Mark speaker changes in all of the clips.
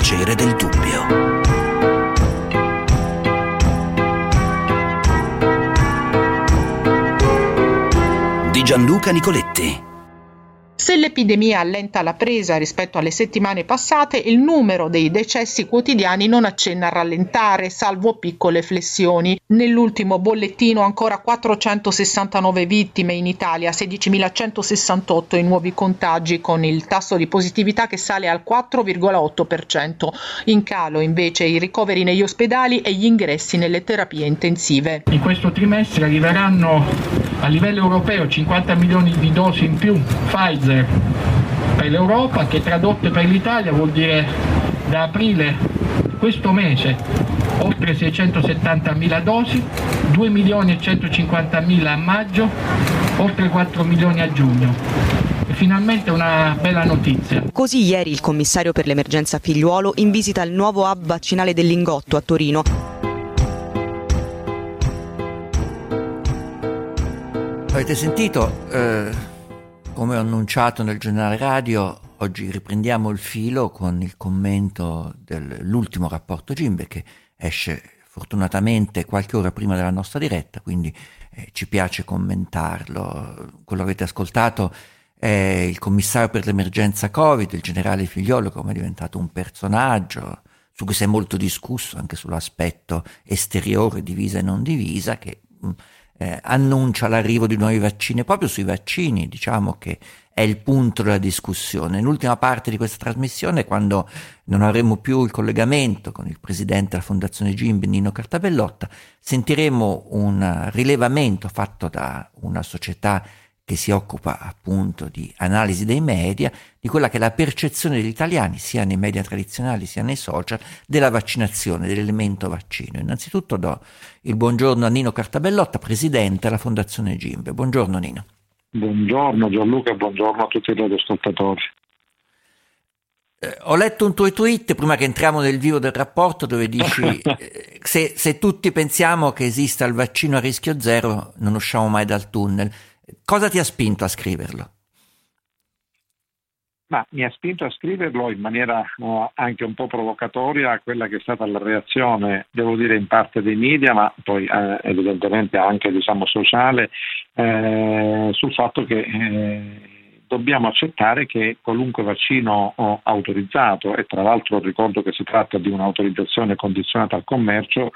Speaker 1: piacere del dubbio. Di Gianluca Nicoletti.
Speaker 2: Se l'epidemia allenta la presa rispetto alle settimane passate, il numero dei decessi quotidiani non accenna a rallentare, salvo piccole flessioni. Nell'ultimo bollettino ancora 469 vittime in Italia, 16.168 i nuovi contagi, con il tasso di positività che sale al 4,8%. In calo invece i ricoveri negli ospedali e gli ingressi nelle terapie intensive.
Speaker 3: In questo trimestre arriveranno a livello europeo 50 milioni di dosi in più Pfizer per l'Europa che tradotte per l'Italia vuol dire da aprile questo mese oltre 670 mila dosi, 2 milioni e 150 mila a maggio, oltre 4 milioni a giugno. Finalmente una bella notizia.
Speaker 4: Così ieri il commissario per l'emergenza figliuolo in visita al nuovo hub vaccinale del Lingotto a Torino.
Speaker 5: Avete sentito? Eh come ho annunciato nel giornale radio, oggi riprendiamo il filo con il commento dell'ultimo rapporto Gimbe che esce fortunatamente qualche ora prima della nostra diretta, quindi eh, ci piace commentarlo. Quello che avete ascoltato è il commissario per l'emergenza Covid, il generale Figliolo, come è diventato un personaggio su cui si è molto discusso anche sull'aspetto esteriore, divisa e non divisa, che mh, eh, annuncia l'arrivo di nuovi vaccini, proprio sui vaccini, diciamo che è il punto della discussione. Nell'ultima parte di questa trasmissione, quando non avremo più il collegamento con il presidente della Fondazione Gimbi, Nino Cartabellotta, sentiremo un rilevamento fatto da una società che si occupa appunto di analisi dei media, di quella che è la percezione degli italiani, sia nei media tradizionali sia nei social, della vaccinazione, dell'elemento vaccino. Innanzitutto do il buongiorno a Nino Cartabellotta, presidente della Fondazione Gimbe. Buongiorno Nino.
Speaker 6: Buongiorno Gianluca, buongiorno a tutti i radioascoltatori.
Speaker 5: Eh, ho letto un tuo tweet prima che entriamo nel vivo del rapporto dove dici eh, se, se tutti pensiamo che esista il vaccino a rischio zero non usciamo mai dal tunnel. Cosa ti ha spinto a scriverlo?
Speaker 6: Ma mi ha spinto a scriverlo in maniera no, anche un po' provocatoria a quella che è stata la reazione, devo dire, in parte dei media, ma poi eh, evidentemente anche diciamo, sociale, eh, sul fatto che eh, dobbiamo accettare che qualunque vaccino autorizzato, e tra l'altro ricordo che si tratta di un'autorizzazione condizionata al commercio,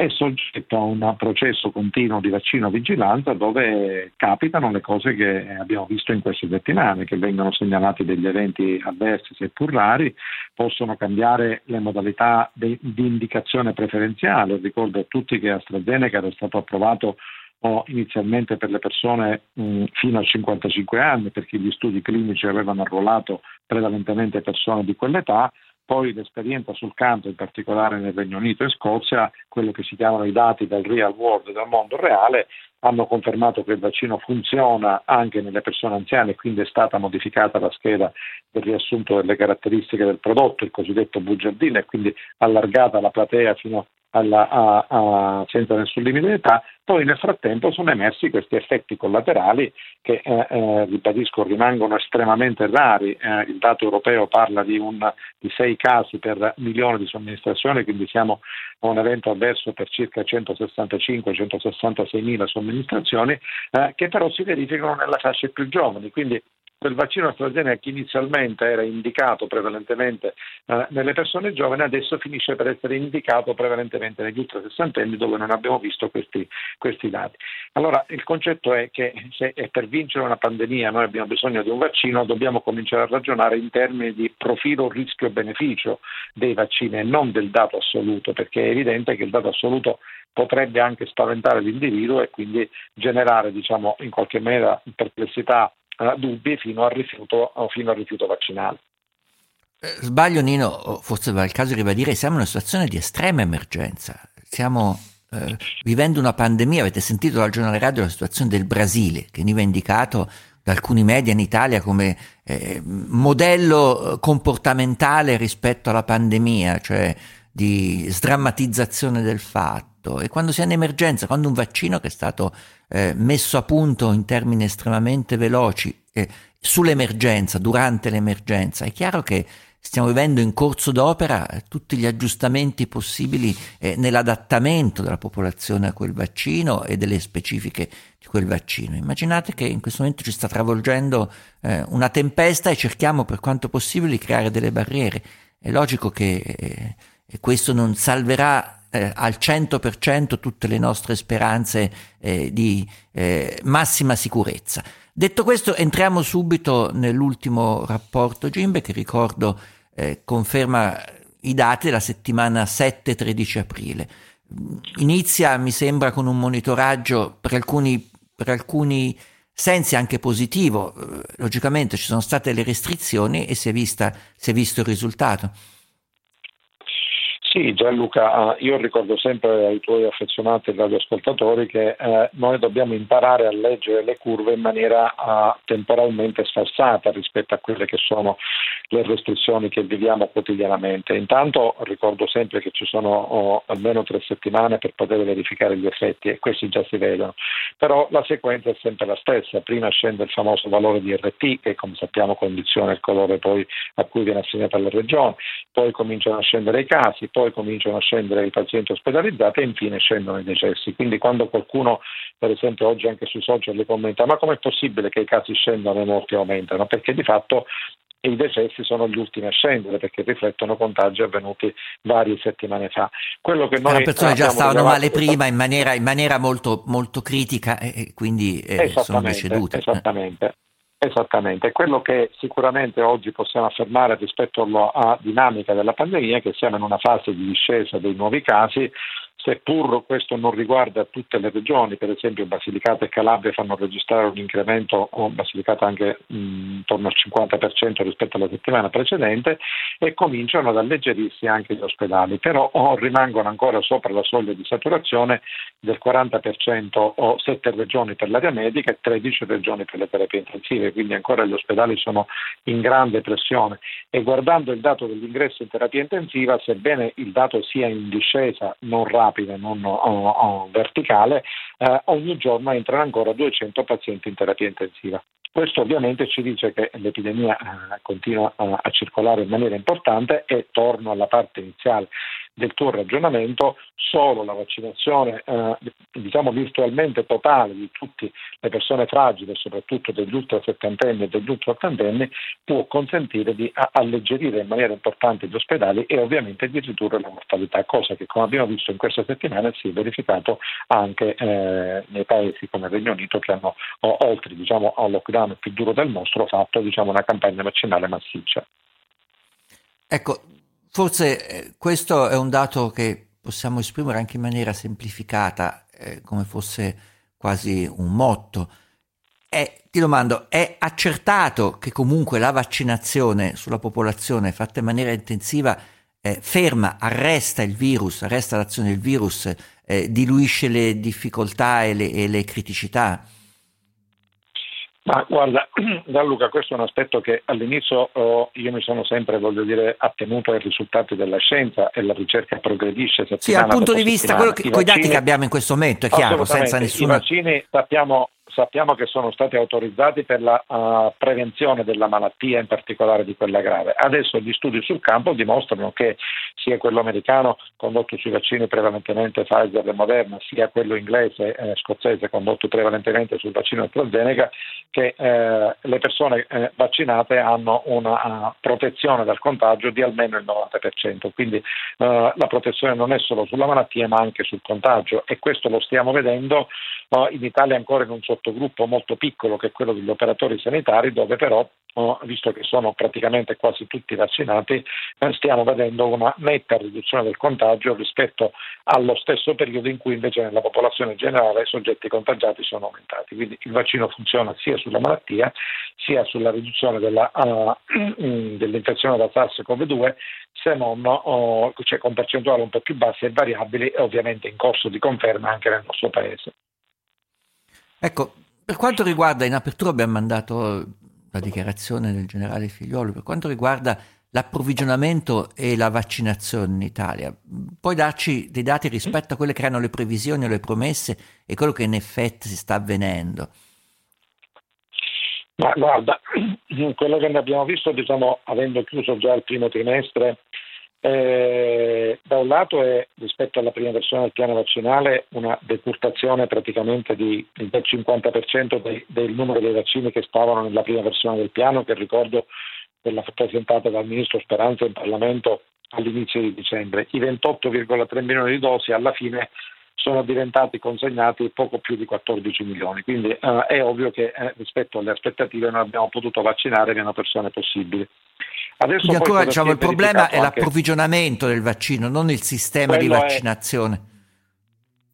Speaker 6: è soggetto a un processo continuo di vaccino vigilanza dove capitano le cose che abbiamo visto in queste settimane, che vengono segnalati degli eventi avversi seppur rari, possono cambiare le modalità di indicazione preferenziale. Ricordo a tutti che AstraZeneca era stato approvato o inizialmente per le persone mh, fino a 55 anni, perché gli studi clinici avevano arruolato prevalentemente persone di quell'età, poi l'esperienza sul campo, in particolare nel Regno Unito e Scozia, quello che si chiamano i dati del real world, del mondo reale, hanno confermato che il vaccino funziona anche nelle persone anziane, quindi è stata modificata la scheda del riassunto delle caratteristiche del prodotto, il cosiddetto bugiardino, e quindi allargata la platea fino alla, a, a, senza nessun limite di età, poi nel frattempo sono emersi questi effetti collaterali che, eh, eh, ribadisco, rimangono estremamente rari. Eh, il dato europeo parla di, un, di 6 casi per milione di somministrazioni, quindi siamo a un evento avverso per circa 165-166 mila somministrazioni, eh, che però si verificano nella fascia più giovani. Quindi quel vaccino AstraZeneca che inizialmente era indicato prevalentemente eh, nelle persone giovani, adesso finisce per essere indicato prevalentemente negli ultra sessantenni dove non abbiamo visto questi, questi, dati. Allora il concetto è che se per vincere una pandemia noi abbiamo bisogno di un vaccino, dobbiamo cominciare a ragionare in termini di profilo rischio-beneficio dei vaccini e non del dato assoluto, perché è evidente che il dato assoluto potrebbe anche spaventare l'individuo e quindi generare diciamo, in qualche maniera perplessità eh, dubbi fino al rifiuto, fino al rifiuto vaccinale.
Speaker 5: Eh, sbaglio Nino, forse va il caso di ribadire, siamo in una situazione di estrema emergenza, stiamo eh, vivendo una pandemia, avete sentito dal giornale radio la situazione del Brasile, che veniva indicato da alcuni media in Italia come eh, modello comportamentale rispetto alla pandemia, cioè di sdrammatizzazione del fatto. E quando si è in emergenza, quando un vaccino che è stato eh, messo a punto in termini estremamente veloci eh, sull'emergenza, durante l'emergenza, è chiaro che stiamo vivendo in corso d'opera tutti gli aggiustamenti possibili eh, nell'adattamento della popolazione a quel vaccino e delle specifiche di quel vaccino. Immaginate che in questo momento ci sta travolgendo eh, una tempesta e cerchiamo per quanto possibile di creare delle barriere. È logico che eh, questo non salverà eh, al 100% tutte le nostre speranze eh, di eh, massima sicurezza. Detto questo, entriamo subito nell'ultimo rapporto Gimbe che ricordo eh, conferma i dati della settimana 7-13 aprile. Inizia, mi sembra, con un monitoraggio per alcuni, per alcuni sensi anche positivo. Logicamente ci sono state le restrizioni e si è, vista, si è visto il risultato.
Speaker 6: Sì, Gianluca, io ricordo sempre ai tuoi affezionati radioascoltatori che eh, noi dobbiamo imparare a leggere le curve in maniera uh, temporalmente sfarsata rispetto a quelle che sono le restrizioni che viviamo quotidianamente. Intanto ricordo sempre che ci sono oh, almeno tre settimane per poter verificare gli effetti e questi già si vedono, però la sequenza è sempre la stessa. Prima scende il famoso valore di RT che come sappiamo condiziona il colore poi a cui viene assegnata la regione, poi cominciano a scendere i casi, poi cominciano a scendere i pazienti ospedalizzati e infine scendono i decessi. Quindi quando qualcuno, per esempio oggi anche sui social, le commenta ma com'è possibile che i casi scendano e i morti aumentano? Perché di fatto i decessi sono gli ultimi a scendere perché riflettono contagi avvenuti varie settimane fa.
Speaker 5: Quello che noi Le persone già stavano male prima in maniera, in maniera molto, molto, critica e quindi eh, sono decedute.
Speaker 6: Esattamente. Esattamente, quello che sicuramente oggi possiamo affermare rispetto alla dinamica della pandemia è che siamo in una fase di discesa dei nuovi casi, seppur questo non riguarda tutte le regioni, per esempio Basilicata e Calabria fanno registrare un incremento, o Basilicata anche intorno al 50% rispetto alla settimana precedente, e cominciano ad alleggerirsi anche gli ospedali, però oh, rimangono ancora sopra la soglia di saturazione del 40% o 7 regioni per l'area medica e 13 regioni per le terapie intensive, quindi ancora gli ospedali sono in grande pressione. E guardando il dato dell'ingresso in terapia intensiva, sebbene il dato sia in discesa non rapida, non o, o verticale, eh, ogni giorno entrano ancora 200 pazienti in terapia intensiva. Questo ovviamente ci dice che l'epidemia eh, continua a, a circolare in maniera importante e torno alla parte iniziale del tuo ragionamento, solo la vaccinazione eh, diciamo virtualmente totale di tutte le persone fragili, soprattutto degli ultra settantenni e degli ultra ottantenni, può consentire di alleggerire in maniera importante gli ospedali e ovviamente di ridurre la mortalità, cosa che come abbiamo visto in questa settimana si è verificato anche eh, nei paesi come il Regno Unito che hanno, oltre diciamo, al lockdown più duro del nostro, fatto diciamo, una campagna vaccinale massiccia.
Speaker 5: Ecco, Forse eh, questo è un dato che possiamo esprimere anche in maniera semplificata, eh, come fosse quasi un motto. È, ti domando, è accertato che comunque la vaccinazione sulla popolazione fatta in maniera intensiva eh, ferma, arresta il virus, arresta l'azione del virus, eh, diluisce le difficoltà e le, e le criticità?
Speaker 6: Ma guarda, Gianluca, questo è un aspetto che all'inizio oh, io mi sono sempre, voglio dire, attenuto ai risultati della scienza e la ricerca progredisce.
Speaker 5: Sì, dal punto di vista, quello che, con i dati che abbiamo in questo momento, è chiaro, senza nessuna...
Speaker 6: I vaccini sappiamo sappiamo che sono stati autorizzati per la uh, prevenzione della malattia, in particolare di quella grave. Adesso gli studi sul campo dimostrano che sia quello americano condotto sui vaccini prevalentemente Pfizer e Moderna, sia quello inglese e eh, scozzese condotto prevalentemente sul vaccino AstraZeneca, che eh, le persone eh, vaccinate hanno una uh, protezione dal contagio di almeno il 90%. Quindi uh, la protezione non è solo sulla malattia ma anche sul contagio e questo lo stiamo vedendo in Italia ancora in un sottogruppo molto piccolo che è quello degli operatori sanitari dove però visto che sono praticamente quasi tutti vaccinati, stiamo vedendo una netta riduzione del contagio rispetto allo stesso periodo in cui invece nella popolazione generale i soggetti contagiati sono aumentati. Quindi il vaccino funziona sia sulla malattia sia sulla riduzione della, uh, dell'infezione da SARS-CoV-2, se non uh, cioè con percentuali un po' più basse e variabili ovviamente in corso di conferma anche nel nostro Paese.
Speaker 5: Ecco, per quanto riguarda, in apertura abbiamo mandato la dichiarazione del generale Figliolo, per quanto riguarda l'approvvigionamento e la vaccinazione in Italia, puoi darci dei dati rispetto a quelle che erano le previsioni o le promesse e quello che in effetti si sta avvenendo?
Speaker 6: Ma guarda, quello che abbiamo visto, diciamo, avendo chiuso già il primo trimestre, eh, da un lato è rispetto alla prima versione del piano vaccinale una decurtazione praticamente di, del 50% dei, del numero dei vaccini che stavano nella prima versione del piano, che ricordo quella presentata dal ministro Speranza in Parlamento all'inizio di dicembre. I 28,3 milioni di dosi alla fine sono diventati consegnati poco più di 14 milioni, quindi eh, è ovvio che eh, rispetto alle aspettative non abbiamo potuto vaccinare meno persone possibili.
Speaker 5: Adesso ancora diciamo, il problema è l'approvvigionamento del vaccino, non il sistema di vaccinazione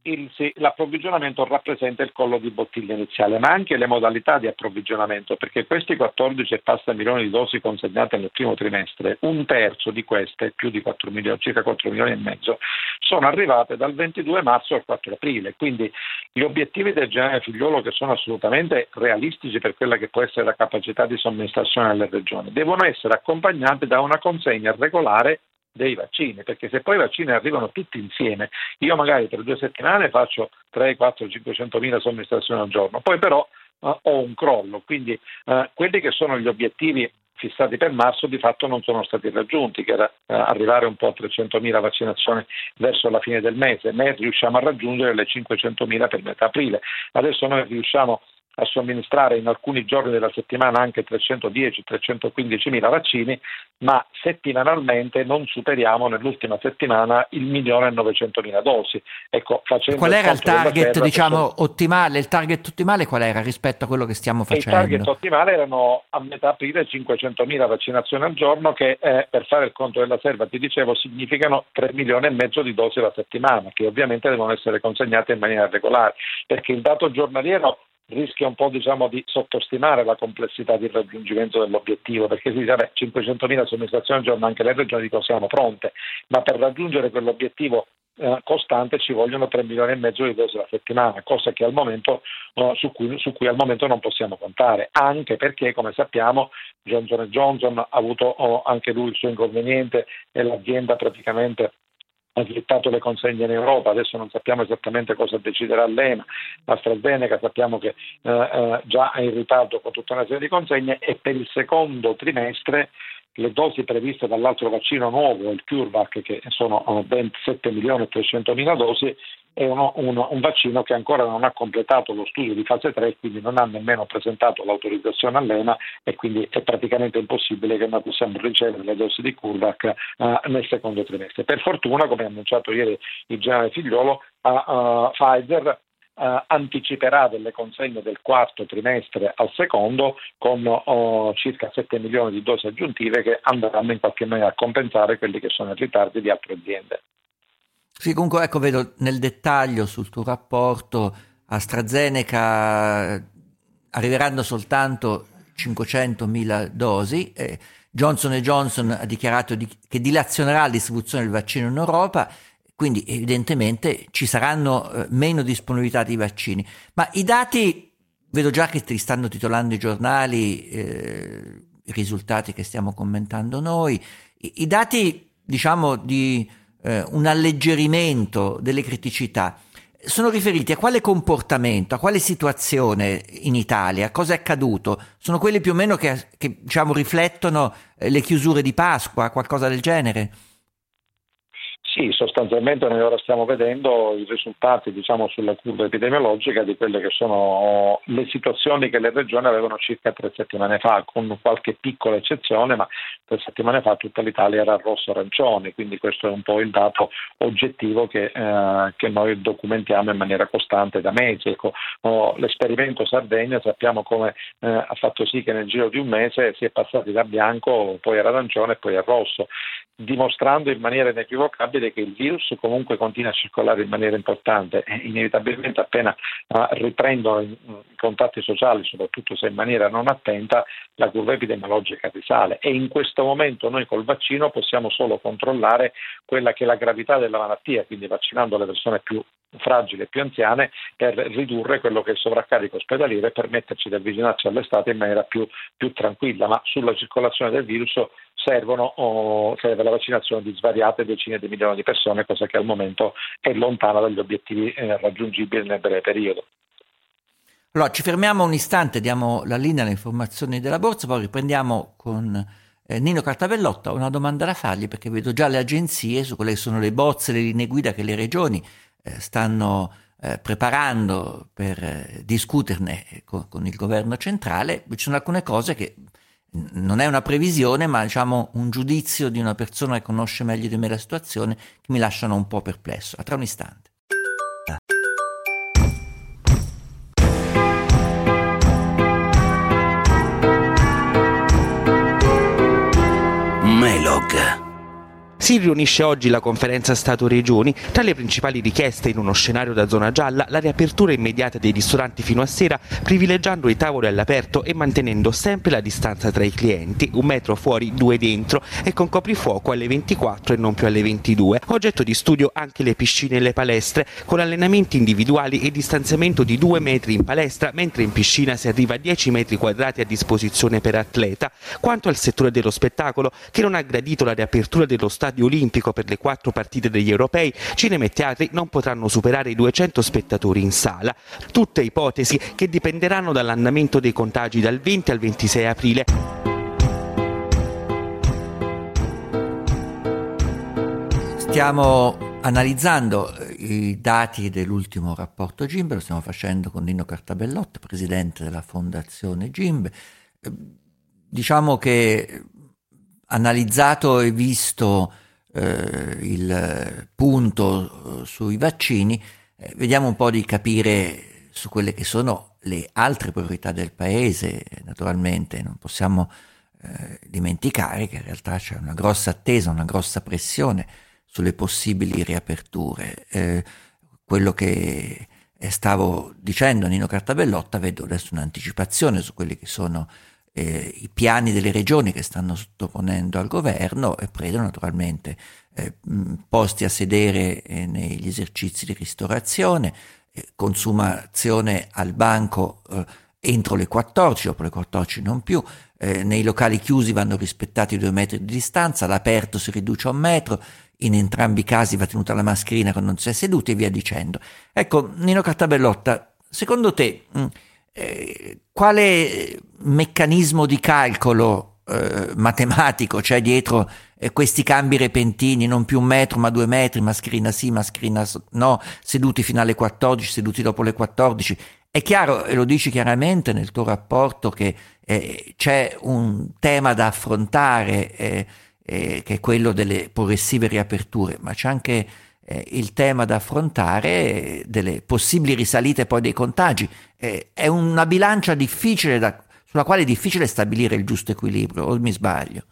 Speaker 6: il, l'approvvigionamento rappresenta il collo di bottiglia iniziale, ma anche le modalità di approvvigionamento, perché questi 14 e passa milioni di dosi consegnate nel primo trimestre, un terzo di queste, più di 4 milioni, circa 4 milioni e mezzo, sono arrivate dal 22 marzo al 4 aprile. Quindi gli obiettivi del generale figliolo, che sono assolutamente realistici per quella che può essere la capacità di somministrazione alle regioni, devono essere accompagnati da una consegna regolare dei vaccini, perché se poi i vaccini arrivano tutti insieme, io magari per due settimane faccio 3, 4, 500 mila somministrazioni al giorno, poi però uh, ho un crollo, quindi uh, quelli che sono gli obiettivi fissati per marzo di fatto non sono stati raggiunti, che era uh, arrivare un po' a 300.000 vaccinazioni verso la fine del mese, noi riusciamo a raggiungere le 500.000 per metà aprile. Adesso noi riusciamo a somministrare in alcuni giorni della settimana anche 310-315 mila vaccini, ma settimanalmente non superiamo nell'ultima settimana il milione e 900 mila dosi.
Speaker 5: Ecco, qual era il target diciamo, sono... ottimale? Il target ottimale qual era rispetto a quello che stiamo facendo?
Speaker 6: Il target ottimale erano a metà aprile 500 mila vaccinazioni al giorno che eh, per fare il conto della serva, ti dicevo, significano 3 milioni e mezzo di dosi alla settimana, che ovviamente devono essere consegnate in maniera regolare, perché il dato giornaliero rischia un po' diciamo, di sottostimare la complessità di raggiungimento dell'obiettivo, perché si dice vabbè, 500.000 somministrazioni al giorno anche le regioni dicono siamo pronte, ma per raggiungere quell'obiettivo eh, costante ci vogliono 3 milioni e mezzo di dosi alla settimana, cosa momento, eh, su, cui, su, cui, al momento non possiamo contare, anche perché come sappiamo Johnson Johnson ha avuto oh, anche lui il suo inconveniente e l'azienda praticamente ha slittato le consegne in Europa, adesso non sappiamo esattamente cosa deciderà l'EMA, AstraZeneca sappiamo che eh, eh, già è in ritardo con tutta una serie di consegne e per il secondo trimestre le dosi previste dall'altro vaccino nuovo, il CureVac, che sono eh, ben 7 milioni e 300 mila dosi, è uno, uno, un vaccino che ancora non ha completato lo studio di fase 3, quindi non ha nemmeno presentato l'autorizzazione all'EMA e quindi è praticamente impossibile che noi possiamo ricevere le dosi di CureVac uh, nel secondo trimestre. Per fortuna, come ha annunciato ieri il generale Figliolo, uh, uh, Pfizer eh, anticiperà delle consegne del quarto trimestre al secondo con oh, circa 7 milioni di dosi aggiuntive che andranno in qualche maniera a compensare quelli che sono i ritardi di altre aziende.
Speaker 5: Sì, comunque ecco, vedo nel dettaglio sul tuo rapporto AstraZeneca arriveranno soltanto 500.000 dosi. Eh, Johnson Johnson ha dichiarato di, che dilazionerà la distribuzione del vaccino in Europa quindi evidentemente ci saranno eh, meno disponibilità di vaccini. Ma i dati, vedo già che ti stanno titolando i giornali, eh, i risultati che stiamo commentando noi, i, i dati diciamo di eh, un alleggerimento delle criticità sono riferiti a quale comportamento, a quale situazione in Italia, cosa è accaduto? Sono quelli più o meno che, che diciamo, riflettono eh, le chiusure di Pasqua, qualcosa del genere?
Speaker 6: Sì, sostanzialmente noi ora stiamo vedendo i risultati diciamo, sulla curva epidemiologica di quelle che sono le situazioni che le regioni avevano circa tre settimane fa, con qualche piccola eccezione, ma tre settimane fa tutta l'Italia era rosso-arancione, quindi questo è un po' il dato oggettivo che, eh, che noi documentiamo in maniera costante da mesi. Ecco, l'esperimento Sardegna sappiamo come eh, ha fatto sì che nel giro di un mese si è passati da bianco, poi all'arancione e poi al rosso dimostrando in maniera inequivocabile che il virus comunque continua a circolare in maniera importante e inevitabilmente appena uh, riprendono i, i contatti sociali, soprattutto se in maniera non attenta, la curva epidemiologica risale. E in questo momento noi col vaccino possiamo solo controllare quella che è la gravità della malattia, quindi vaccinando le persone più fragili e più anziane per ridurre quello che è il sovraccarico ospedaliero e permetterci di avvicinarci all'estate in maniera più, più tranquilla, ma sulla circolazione del virus servono, oh, serve la vaccinazione di svariate decine di milioni di persone, cosa che al momento è lontana dagli obiettivi eh, raggiungibili nel breve periodo.
Speaker 5: Allora, ci fermiamo un istante, diamo la linea alle informazioni della borsa, poi riprendiamo con eh, Nino Cartavellotta. Una domanda da fargli perché vedo già le agenzie su quelle che sono le bozze, le linee guida che le regioni stanno eh, preparando per eh, discuterne con, con, il governo centrale. Ci sono alcune cose che non è una previsione, ma diciamo un giudizio di una persona che conosce meglio di me la situazione che mi lasciano un po' perplesso. A tra un istante.
Speaker 7: Si riunisce oggi la conferenza Stato-Regioni. Tra le principali richieste in uno scenario da zona gialla, la riapertura immediata dei ristoranti fino a sera, privilegiando i tavoli all'aperto e mantenendo sempre la distanza tra i clienti, un metro fuori, due dentro, e con coprifuoco alle 24 e non più alle 22. Oggetto di studio anche le piscine e le palestre, con allenamenti individuali e distanziamento di due metri in palestra, mentre in piscina si arriva a 10 metri quadrati a disposizione per atleta. Quanto al settore dello spettacolo, che non ha gradito la riapertura dello stadio stadio olimpico per le quattro partite degli europei, cinema e teatri non potranno superare i 200 spettatori in sala. Tutte ipotesi che dipenderanno dall'andamento dei contagi dal 20 al 26 aprile.
Speaker 5: Stiamo analizzando eh, i dati dell'ultimo rapporto GIMBE, lo stiamo facendo con Nino Cartabellotti, presidente della fondazione GIMBE. Eh, diciamo che analizzato e visto eh, il punto eh, sui vaccini, eh, vediamo un po' di capire su quelle che sono le altre priorità del Paese. Naturalmente non possiamo eh, dimenticare che in realtà c'è una grossa attesa, una grossa pressione sulle possibili riaperture. Eh, quello che stavo dicendo Nino Cartabellotta, vedo adesso un'anticipazione su quelli che sono eh, i piani delle regioni che stanno sottoponendo al governo e prevedono naturalmente eh, posti a sedere eh, negli esercizi di ristorazione, eh, consumazione al banco eh, entro le 14, dopo le 14 non più, eh, nei locali chiusi vanno rispettati due metri di distanza, all'aperto si riduce a un metro, in entrambi i casi va tenuta la mascherina quando non si è seduti e via dicendo. Ecco, Nino Cartabellotta, secondo te... Mh, eh, quale meccanismo di calcolo eh, matematico c'è dietro eh, questi cambi repentini, non più un metro ma due metri, mascherina sì, mascherina no, seduti fino alle 14, seduti dopo le 14? È chiaro, e lo dici chiaramente nel tuo rapporto, che eh, c'è un tema da affrontare eh, che è quello delle progressive riaperture, ma c'è anche eh, il tema da affrontare delle possibili risalite poi dei contagi. Eh, è una bilancia difficile da, sulla quale è difficile stabilire il giusto equilibrio, o mi sbaglio?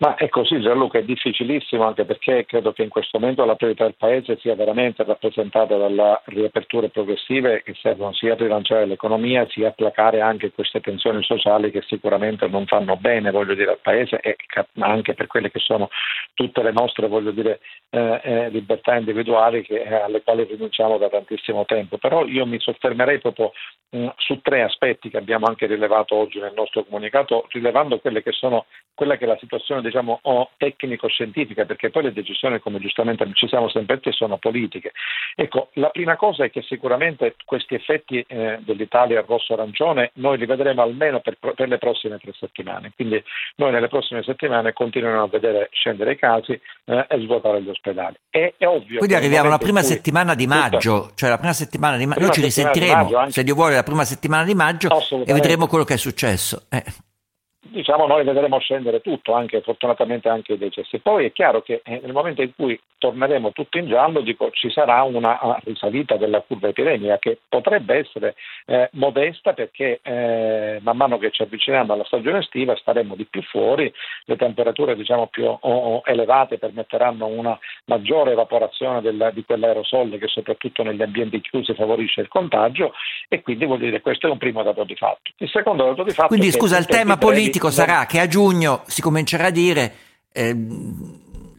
Speaker 6: Ma è così Gianluca, è difficilissimo anche perché credo che in questo momento la priorità del Paese sia veramente rappresentata dalle riaperture progressive che servono sia a rilanciare l'economia sia a placare anche queste tensioni sociali che sicuramente non fanno bene voglio dire, al Paese e anche per quelle che sono tutte le nostre dire, eh, eh, libertà individuali che, eh, alle quali rinunciamo da tantissimo tempo. Però io mi soffermerei proprio mh, su tre aspetti che abbiamo anche rilevato oggi nel nostro comunicato, rilevando quelle che sono quella che è la situazione diciamo, tecnico-scientifica, perché poi le decisioni, come giustamente ci siamo sempre detti, sono politiche. Ecco, la prima cosa è che sicuramente questi effetti eh, dell'Italia rosso-arancione noi li vedremo almeno per, per, le prossime tre settimane. Quindi noi nelle prossime settimane continueremo a vedere scendere i casi eh, e svuotare gli ospedali. È, è ovvio.
Speaker 5: Quindi arriviamo alla prima settimana di maggio, tutta, cioè la prima settimana di maggio, noi ci risentiremo, maggio, se Dio vuole, la prima settimana di maggio e vedremo quello che è successo. Eh
Speaker 6: diciamo, noi vedremo scendere tutto, anche, fortunatamente anche i decessi. Poi è chiaro che eh, nel momento in cui torneremo tutto in giallo, dico, ci sarà una risalita della curva epidemica che potrebbe essere eh, modesta perché eh, man mano che ci avviciniamo alla stagione estiva staremo di più fuori, le temperature diciamo, più o, o elevate permetteranno una maggiore evaporazione del, di quell'aerosol che soprattutto negli ambienti chiusi favorisce il contagio e quindi vuol dire questo è un primo dato di fatto. Il secondo dato di fatto
Speaker 5: quindi,
Speaker 6: è
Speaker 5: scusa, il tema politico politico sarà che a giugno si comincerà a dire eh,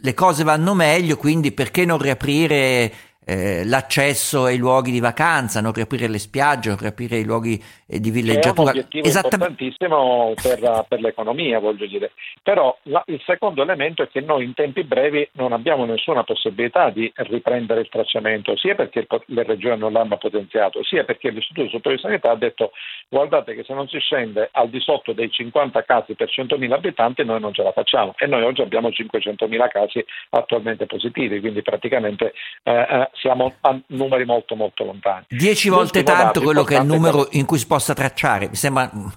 Speaker 5: le cose vanno meglio, quindi perché non riaprire eh, l'accesso ai luoghi di vacanza, non riaprire le spiagge, non riaprire i luoghi eh, di villeggiatura.
Speaker 6: È un obiettivo importantissimo per, per, l'economia, voglio dire. Però la, il secondo elemento è che noi in tempi brevi non abbiamo nessuna possibilità di riprendere il tracciamento, sia perché le regioni non l'hanno potenziato, sia perché l'Istituto Superiore di Sanità ha detto guardate che se non si scende al di sotto dei 50 casi per 100.000 abitanti noi non ce la facciamo e noi oggi abbiamo 500.000 casi attualmente positivi, quindi praticamente eh, eh siamo a numeri molto molto lontani.
Speaker 5: Dieci volte tanto quello che è il numero in cui si possa tracciare, mi sembra un,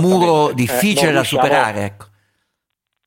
Speaker 5: muro difficile eh, da superare. Ecco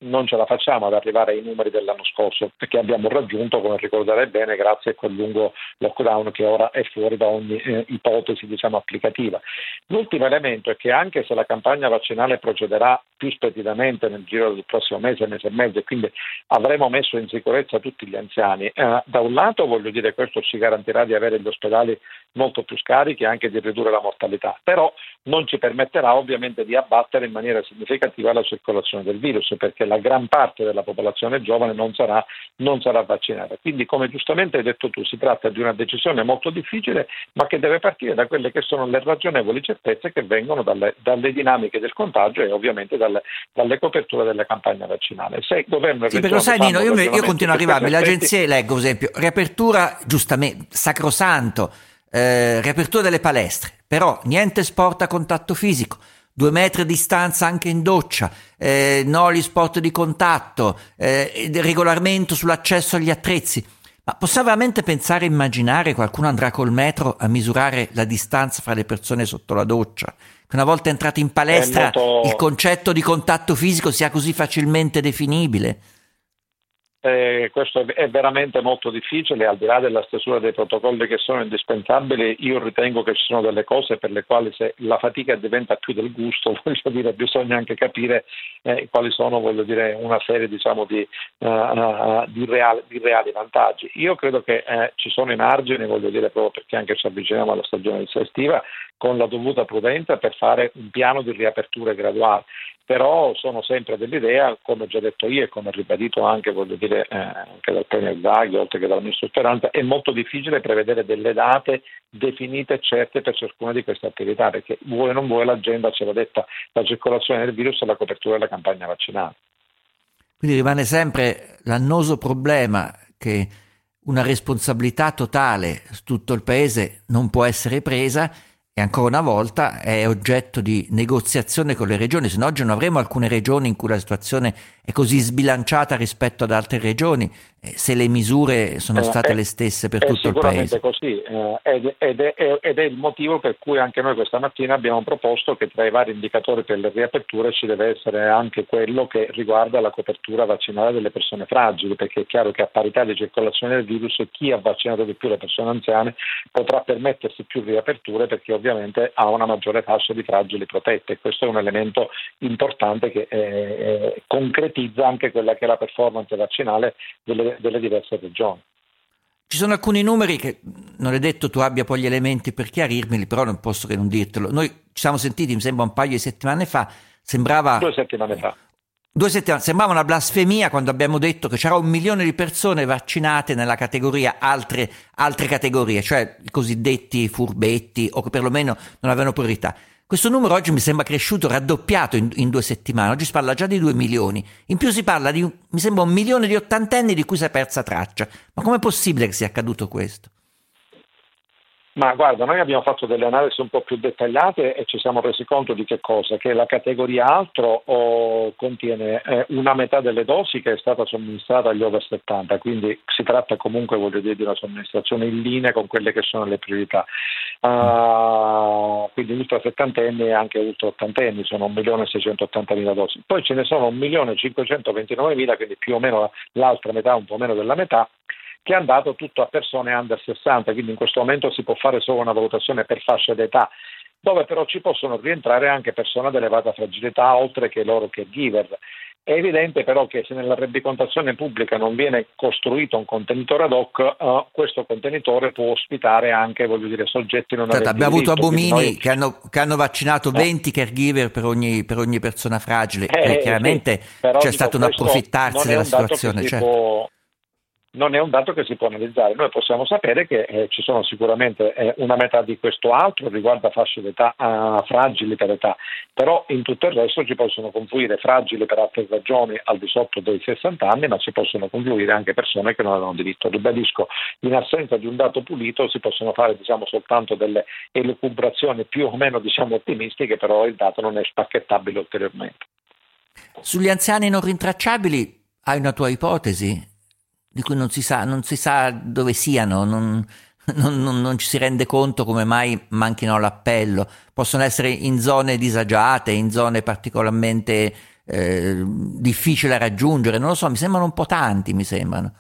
Speaker 6: non ce la facciamo ad arrivare ai numeri dell'anno scorso che abbiamo raggiunto, come ricordare bene, grazie a quel lungo lockdown che ora è fuori da ogni eh, ipotesi diciamo, applicativa. L'ultimo elemento è che anche se la campagna vaccinale procederà più speditamente nel giro del prossimo mese, mese e mezzo, e quindi avremo messo in sicurezza tutti gli anziani, eh, da un lato voglio dire questo ci garantirà di avere gli ospedali molto più scarichi e anche di ridurre la mortalità, però non ci permetterà ovviamente di abbattere in maniera significativa la circolazione del virus perché la gran parte della popolazione giovane non sarà, non sarà vaccinata. Quindi, come giustamente hai detto tu, si tratta di una decisione molto difficile, ma che deve partire da quelle che sono le ragionevoli certezze che vengono dalle, dalle dinamiche del contagio e ovviamente dalle, dalle, coperture della campagna vaccinale. Se il governo
Speaker 5: sì, perché lo sai Nino, io, io continuo a arrivarmi, le agenzie leggo, per esempio, riapertura giustamente, sacrosanto, eh, riapertura delle palestre, però niente sport a contatto fisico due metri di distanza anche in doccia, eh, no gli sport di contatto, eh, regolamento sull'accesso agli attrezzi. Ma possiamo veramente pensare e immaginare qualcuno andrà col metro a misurare la distanza fra le persone sotto la doccia? Che una volta entrati in palestra molto... il concetto di contatto fisico sia così facilmente definibile?
Speaker 6: Eh, questo è veramente molto difficile, al di là della stesura dei protocolli che sono indispensabili, io ritengo che ci sono delle cose per le quali se la fatica diventa più del gusto, dire, bisogna anche capire eh, quali sono dire, una serie diciamo, di, uh, di, reali, di, reali, vantaggi. Io credo che eh, ci sono i margini, voglio dire, proprio perché anche ci avviciniamo alla stagione estiva, con la dovuta prudenza per fare un piano di riaperture graduali però sono sempre dell'idea, come ho già detto io e come ribadito anche, dire, eh, anche dal Premier Draghi, oltre che dal Ministro Speranza, è molto difficile prevedere delle date definite e certe per ciascuna di queste attività, perché vuole o non vuole l'agenda ce l'ha detta la circolazione del virus e la copertura della campagna vaccinale.
Speaker 5: Quindi rimane sempre l'annoso problema che una responsabilità totale su tutto il Paese non può essere presa e ancora una volta è oggetto di negoziazione con le regioni, se no oggi non avremo alcune regioni in cui la situazione è così sbilanciata rispetto ad altre regioni, se le misure sono eh, state è, le stesse per tutto il paese.
Speaker 6: così eh, ed, ed, è, ed, è, il motivo per cui anche noi questa mattina abbiamo proposto che tra i vari indicatori per le riaperture ci deve essere anche quello che riguarda la copertura vaccinale delle persone fragili, perché è chiaro che a parità di circolazione del virus chi ha vaccinato di più le persone anziane potrà permettersi più riaperture perché ovviamente ha una maggiore fascia di fragili protette questo è un elemento importante che eh, concretizza anche quella che è la performance vaccinale delle, delle diverse regioni.
Speaker 5: Ci sono alcuni numeri che non è detto tu abbia poi gli elementi per chiarirmeli, però non posso che non dirtelo. Noi ci siamo sentiti, mi sembra, un paio di settimane fa, sembrava...
Speaker 6: Due settimane fa.
Speaker 5: Due settimane, sembrava una blasfemia quando abbiamo detto che c'era un milione di persone vaccinate nella categoria altre, altre categorie, cioè i cosiddetti furbetti o che perlomeno non avevano priorità. Questo numero oggi mi sembra cresciuto, raddoppiato in, in, due settimane, oggi si parla già di due milioni, in più si parla di, mi sembra, un milione di ottantenni di cui si è persa traccia. Ma com'è possibile che sia accaduto questo?
Speaker 6: Ma guarda, noi abbiamo fatto delle analisi un po' più dettagliate e ci siamo resi conto di che cosa? Che la categoria altro oh, contiene eh, una metà delle dosi che è stata somministrata agli over 70, quindi si tratta comunque voglio dire, di una somministrazione in linea con quelle che sono le priorità. Uh, quindi ultra settantenni e anche ultra ottantenni sono 1.680.000 dosi. Poi ce ne sono 1.529.000, quindi più o meno l'altra metà, un po' meno della metà, che è andato tutto a persone under 60, quindi in questo momento si può fare solo una valutazione per fascia d'età, dove però ci possono rientrare anche persone ad elevata fragilità, oltre che i loro caregiver. È evidente però che se nella rendicontazione pubblica non viene costruito un contenitore ad hoc, uh, questo contenitore può ospitare anche dire, soggetti non
Speaker 5: certo, Abbiamo avuto Abomini noi... che, hanno, che, hanno, vaccinato eh. 20 caregiver per ogni, per ogni persona fragile, eh, chiaramente sì, c'è stato un approfittarsi della situazione. Certo. Può
Speaker 6: non è un dato che si può analizzare. Noi possiamo sapere che eh, ci sono sicuramente eh, una metà di questo altro riguarda fasce d'età eh, fragili per età, però in tutto il resto ci possono confluire fragili per altre ragioni al di sotto dei 60 anni, ma ci possono confluire anche persone che non hanno diritto. Ribadisco, in assenza di un dato pulito si possono fare diciamo, soltanto delle elucubrazioni più o meno diciamo, ottimistiche, però il dato non è spacchettabile ulteriormente.
Speaker 5: Sugli anziani non rintracciabili hai una tua ipotesi? Di cui non si sa, non si sa dove siano, non, non, non, non, ci si rende conto come mai manchino l'appello. Possono essere in zone disagiate, in zone particolarmente eh, difficili da raggiungere, non lo so, mi sembrano un po' tanti, mi sembrano.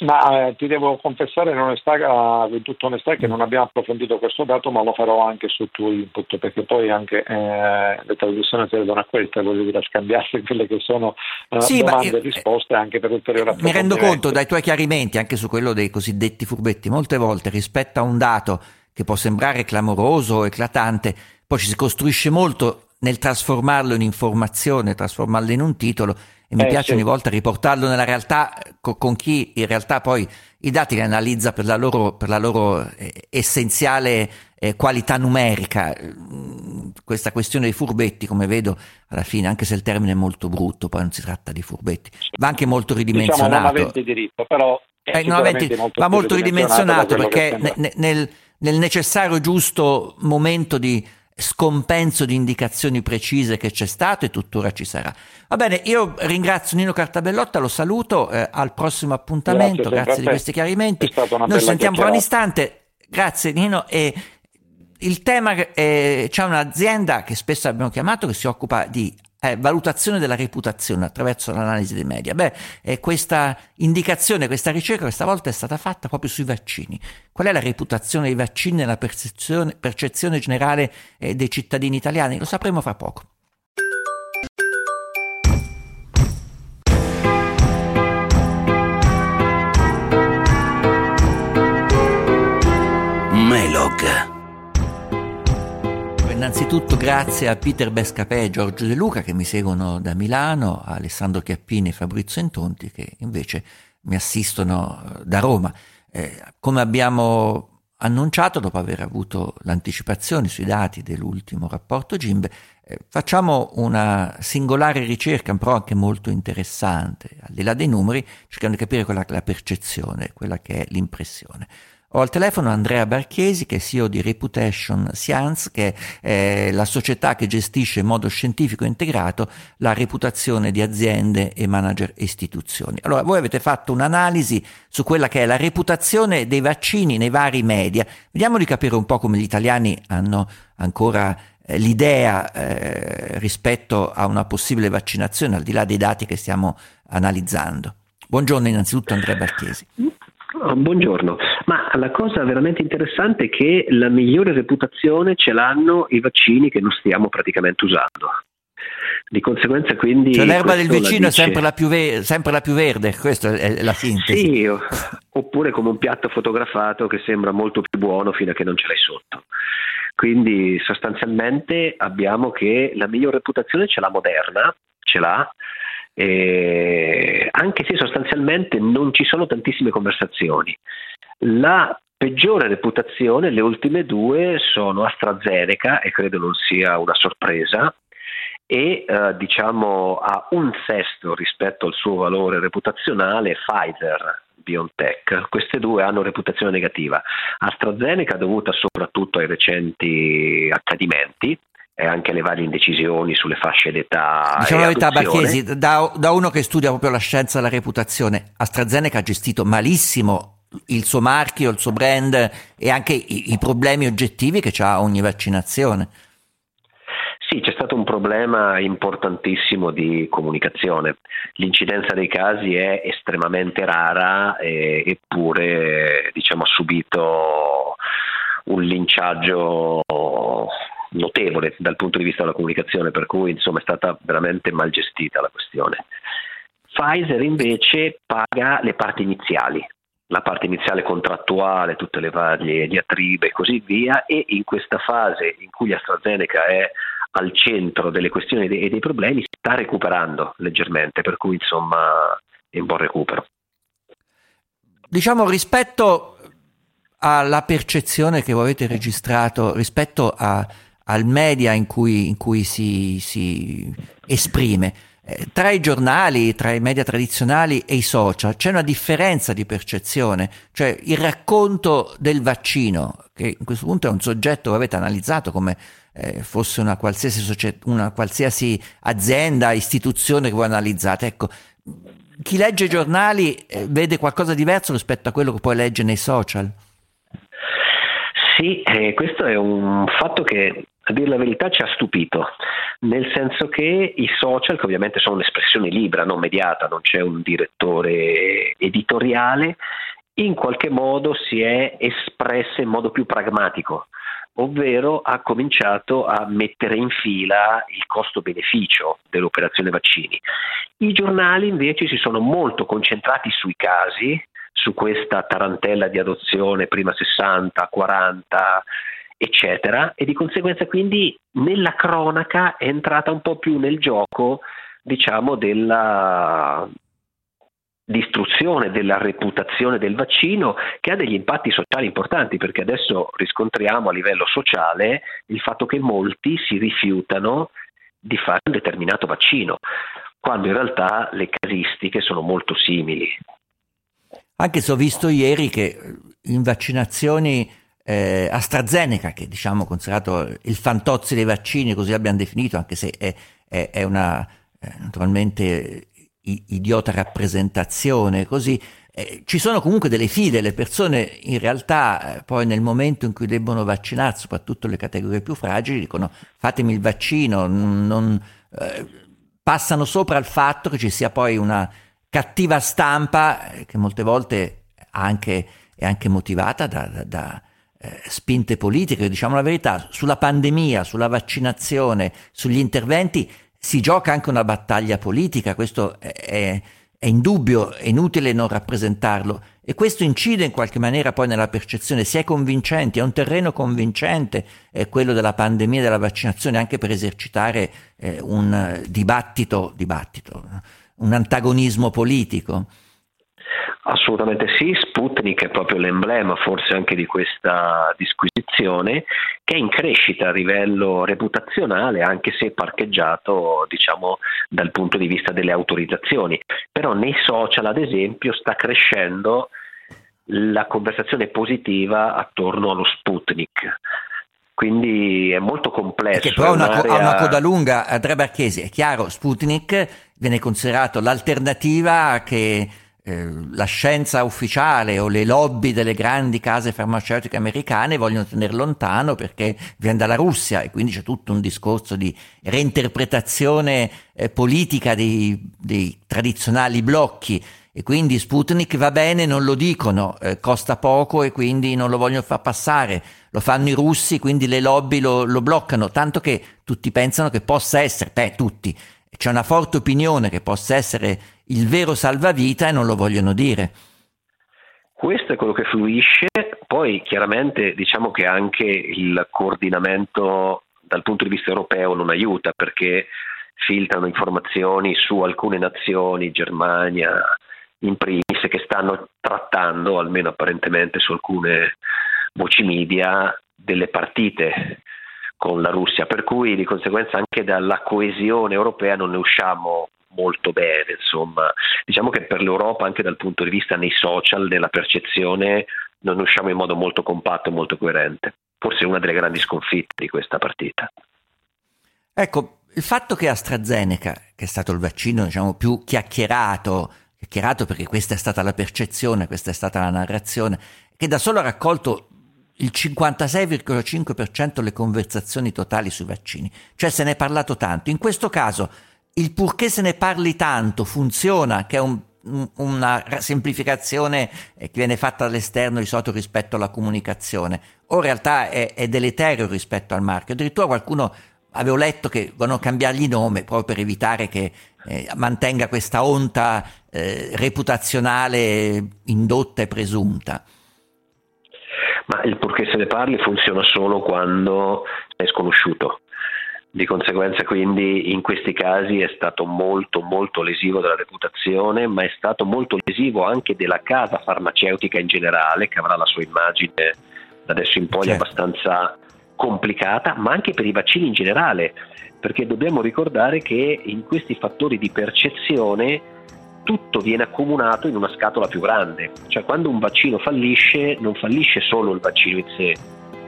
Speaker 6: Ma eh, ti devo confessare in, onestà, uh, in tutta onestà che non abbiamo approfondito questo dato, ma lo farò anche su tuo input, perché poi anche eh, le trasmissioni si vedono a queste, voglio dire, a scambiarsi quelle che sono uh, sì, domande e risposte anche per ulteriori
Speaker 5: Mi rendo conto dai tuoi chiarimenti, anche su quello dei cosiddetti furbetti, molte volte rispetto a un dato che può sembrare clamoroso o eclatante, poi ci si costruisce molto nel trasformarlo in informazione, trasformarlo in un titolo e mi eh, piace sì. ogni volta riportarlo nella realtà co- con chi in realtà poi i dati li analizza per la loro, per la loro eh, essenziale eh, qualità numerica. Mm, questa questione dei furbetti, come vedo, alla fine, anche se il termine è molto brutto, poi non si tratta di furbetti, va anche molto ridimensionato. Diciamo non
Speaker 6: avete diritto, però...
Speaker 5: Eh, aventi, molto va molto ridimensionato perché nel, nel, nel necessario giusto momento di scompenso di indicazioni precise che c'è stato e tuttora ci sarà. Va bene, io ringrazio Nino Cartabellotta, lo saluto, eh, al prossimo appuntamento, grazie, grazie di questi chiarimenti. Noi sentiamo per un istante, grazie Nino e il tema è, c'è un'azienda che spesso abbiamo chiamato che si occupa di eh, valutazione della reputazione attraverso l'analisi dei media. Beh, eh, questa indicazione, questa ricerca questa volta è stata fatta proprio sui vaccini. Qual è la reputazione dei vaccini nella percezione, percezione generale eh, dei cittadini italiani? Lo sapremo fra poco. Innanzitutto grazie a Peter Bescapè e Giorgio De Luca che mi seguono da Milano, a Alessandro Chiappini e Fabrizio Entonti che invece mi assistono eh, da Roma. Eh, come abbiamo annunciato, dopo aver avuto l'anticipazione sui dati dell'ultimo rapporto Gimbe, eh, facciamo una singolare ricerca, però anche molto interessante, al di là dei numeri, cercando di capire quella che è la percezione, quella che è l'impressione. Ho al telefono Andrea Barchesi, che è CEO di Reputation Science, che è la società che gestisce in modo scientifico integrato la reputazione di aziende e manager istituzioni. Allora, voi avete fatto un'analisi su quella che è la reputazione dei vaccini nei vari media. Vediamo di capire un po' come gli italiani hanno ancora eh, l'idea eh, rispetto a una possibile vaccinazione, al di là dei dati che stiamo analizzando. Buongiorno innanzitutto Andrea Barchesi.
Speaker 8: Oh, buongiorno, ma la cosa veramente interessante è che la migliore reputazione ce l'hanno i vaccini che non stiamo praticamente usando. Di conseguenza quindi...
Speaker 5: Cioè l'erba del vicino dice... è sempre la, ve- sempre la, più verde, questa è la sintesi.
Speaker 8: Sì, oppure come un piatto fotografato che sembra molto più buono fino a che non ce l'hai sotto. Quindi sostanzialmente abbiamo che la migliore reputazione ce l'ha Moderna, ce l'ha, eh, anche se sostanzialmente non ci sono tantissime conversazioni. La peggiore reputazione, le ultime due, sono AstraZeneca, e credo non sia una sorpresa, e eh, diciamo a un sesto rispetto al suo valore reputazionale Pfizer. BioNTech. Queste due hanno reputazione negativa. AstraZeneca dovuta soprattutto ai recenti accadimenti, e anche le varie indecisioni sulle fasce d'età.
Speaker 5: Diciamo la verità, Barchesi, da, da, uno che studia proprio la scienza della reputazione, AstraZeneca ha gestito malissimo il suo marchio, il suo brand e anche i, i problemi oggettivi che ha ogni vaccinazione.
Speaker 8: Sì, c'è stato un problema importantissimo di comunicazione. L'incidenza dei casi è estremamente rara, e, eppure diciamo, ha subito un linciaggio notevole dal punto di vista della comunicazione, per cui insomma è stata veramente mal gestita la questione. Pfizer invece paga le parti iniziali, la parte iniziale contrattuale, tutte le varie diatribe e così via, e in questa fase in cui AstraZeneca è al centro delle questioni e dei problemi sta recuperando leggermente, per cui insomma è un buon recupero.
Speaker 5: diciamo rispetto alla percezione che voi avete registrato, rispetto a, al media in cui, in cui si, si, esprime, eh, tra i giornali, tra i media tradizionali e i social c'è una differenza di percezione, cioè il racconto del vaccino, che in questo punto è un soggetto che avete analizzato come eh, fosse una qualsiasi, societ- una qualsiasi azienda, istituzione che voi analizzate. Ecco, chi legge i giornali eh, vede qualcosa di diverso rispetto a quello che poi legge nei social?
Speaker 8: Sì, eh, questo è un fatto che a dire la verità ci ha stupito, nel senso che i social, che ovviamente sono un'espressione libera, non mediata, non c'è un direttore editoriale, in qualche modo si è espressa in modo più pragmatico ovvero ha cominciato a mettere in fila il costo-beneficio dell'operazione vaccini. I giornali invece si sono molto concentrati sui casi, su questa tarantella di adozione prima 60, 40, eccetera, e di conseguenza quindi nella cronaca è entrata un po' più nel gioco, diciamo, della, distruzione della reputazione del vaccino che ha degli impatti sociali importanti perché adesso riscontriamo a livello sociale il fatto che molti si rifiutano di fare un determinato vaccino, quando in realtà le casistiche sono molto simili.
Speaker 5: Anche se ho visto ieri che in vaccinazioni eh, AstraZeneca, che diciamo considerato il fantozzi dei vaccini, così l'abbiamo definito, anche se è, è, è una eh, naturalmente idiota rappresentazione, così. Eh, ci sono comunque delle fide, le persone in realtà eh, poi nel momento in cui debbono vaccinarsi, soprattutto le categorie più fragili, dicono fatemi il vaccino, non, non eh, passano sopra il fatto che ci sia poi una cattiva stampa eh, che molte volte anche, è anche motivata da, da, da eh, spinte politiche, diciamo la verità, sulla pandemia, sulla vaccinazione, sugli interventi si gioca anche una battaglia politica, questo è, è indubbio, è inutile non rappresentarlo e questo incide in qualche maniera poi nella percezione, si è convincenti, è un terreno convincente è quello della pandemia e della vaccinazione anche per esercitare eh, un dibattito, dibattito, un antagonismo politico.
Speaker 8: Assolutamente sì, Sputnik è proprio l'emblema forse anche di questa disquisizione che è in crescita a livello reputazionale anche se parcheggiato diciamo dal punto di vista delle autorizzazioni, però nei social ad esempio sta crescendo la conversazione positiva attorno allo Sputnik quindi è molto complesso.
Speaker 5: Che però ha una, una, coda lunga, Andrea Barchesi, è chiaro, Sputnik viene considerato l'alternativa che eh, la scienza ufficiale o le lobby delle grandi case farmaceutiche americane vogliono tenere lontano perché viene dalla Russia e quindi c'è tutto un discorso di reinterpretazione eh, politica dei, dei, tradizionali blocchi. E quindi Sputnik va bene, non lo dicono, eh, costa poco e quindi non lo vogliono far passare, lo fanno i russi, quindi le lobby lo, lo bloccano, tanto che tutti pensano che possa essere, beh tutti, c'è una forte opinione che possa essere il vero salvavita e non lo vogliono dire.
Speaker 8: Questo è quello che fluisce, poi chiaramente diciamo che anche il coordinamento dal punto di vista europeo non aiuta perché filtrano informazioni su alcune nazioni, Germania in primis, che stanno trattando, almeno apparentemente su alcune voci media, delle partite con la Russia, per cui di conseguenza anche dalla coesione europea non ne usciamo molto bene, insomma. Diciamo che per l'Europa, anche dal punto di vista nei social, nella percezione, non usciamo in modo molto compatto e molto coerente. Forse una delle grandi sconfitte di questa partita.
Speaker 5: Ecco, il fatto che AstraZeneca, che è stato il vaccino diciamo, più chiacchierato, chiacchierato perché questa è stata la percezione, questa è stata la narrazione, che da solo ha raccolto il 56,5% delle conversazioni totali sui vaccini, cioè se ne è parlato tanto. In questo caso il purché se ne parli tanto funziona, che è un, una semplificazione che viene fatta dall'esterno di solito rispetto alla comunicazione, o in realtà è, è deleterio rispetto al marchio. Addirittura qualcuno avevo letto che vogliono cambiargli nome proprio per evitare che eh, mantenga questa onta eh, reputazionale indotta e presunta.
Speaker 8: Ma il purché se ne parli funziona solo quando è sconosciuto Di conseguenza quindi in questi casi è stato molto molto lesivo della reputazione, ma è stato molto lesivo anche della casa farmaceutica in generale, che avrà la sua immagine da adesso in poi certo. abbastanza complicata, ma anche per i vaccini in generale, perché dobbiamo ricordare che in questi fattori di percezione tutto viene accomunato in una scatola più grande, cioè quando un vaccino fallisce non fallisce solo il vaccino in sé,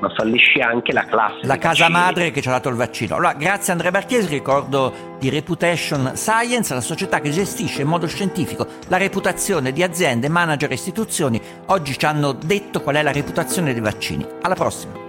Speaker 8: ma fallisce anche la classe.
Speaker 5: La casa vaccini. madre che ci ha dato il vaccino. Allora, grazie Andrea Marchesi, ricordo di Reputation Science, la società che gestisce in modo scientifico la reputazione di aziende, manager e istituzioni. Oggi ci hanno detto qual è la reputazione dei vaccini. Alla prossima.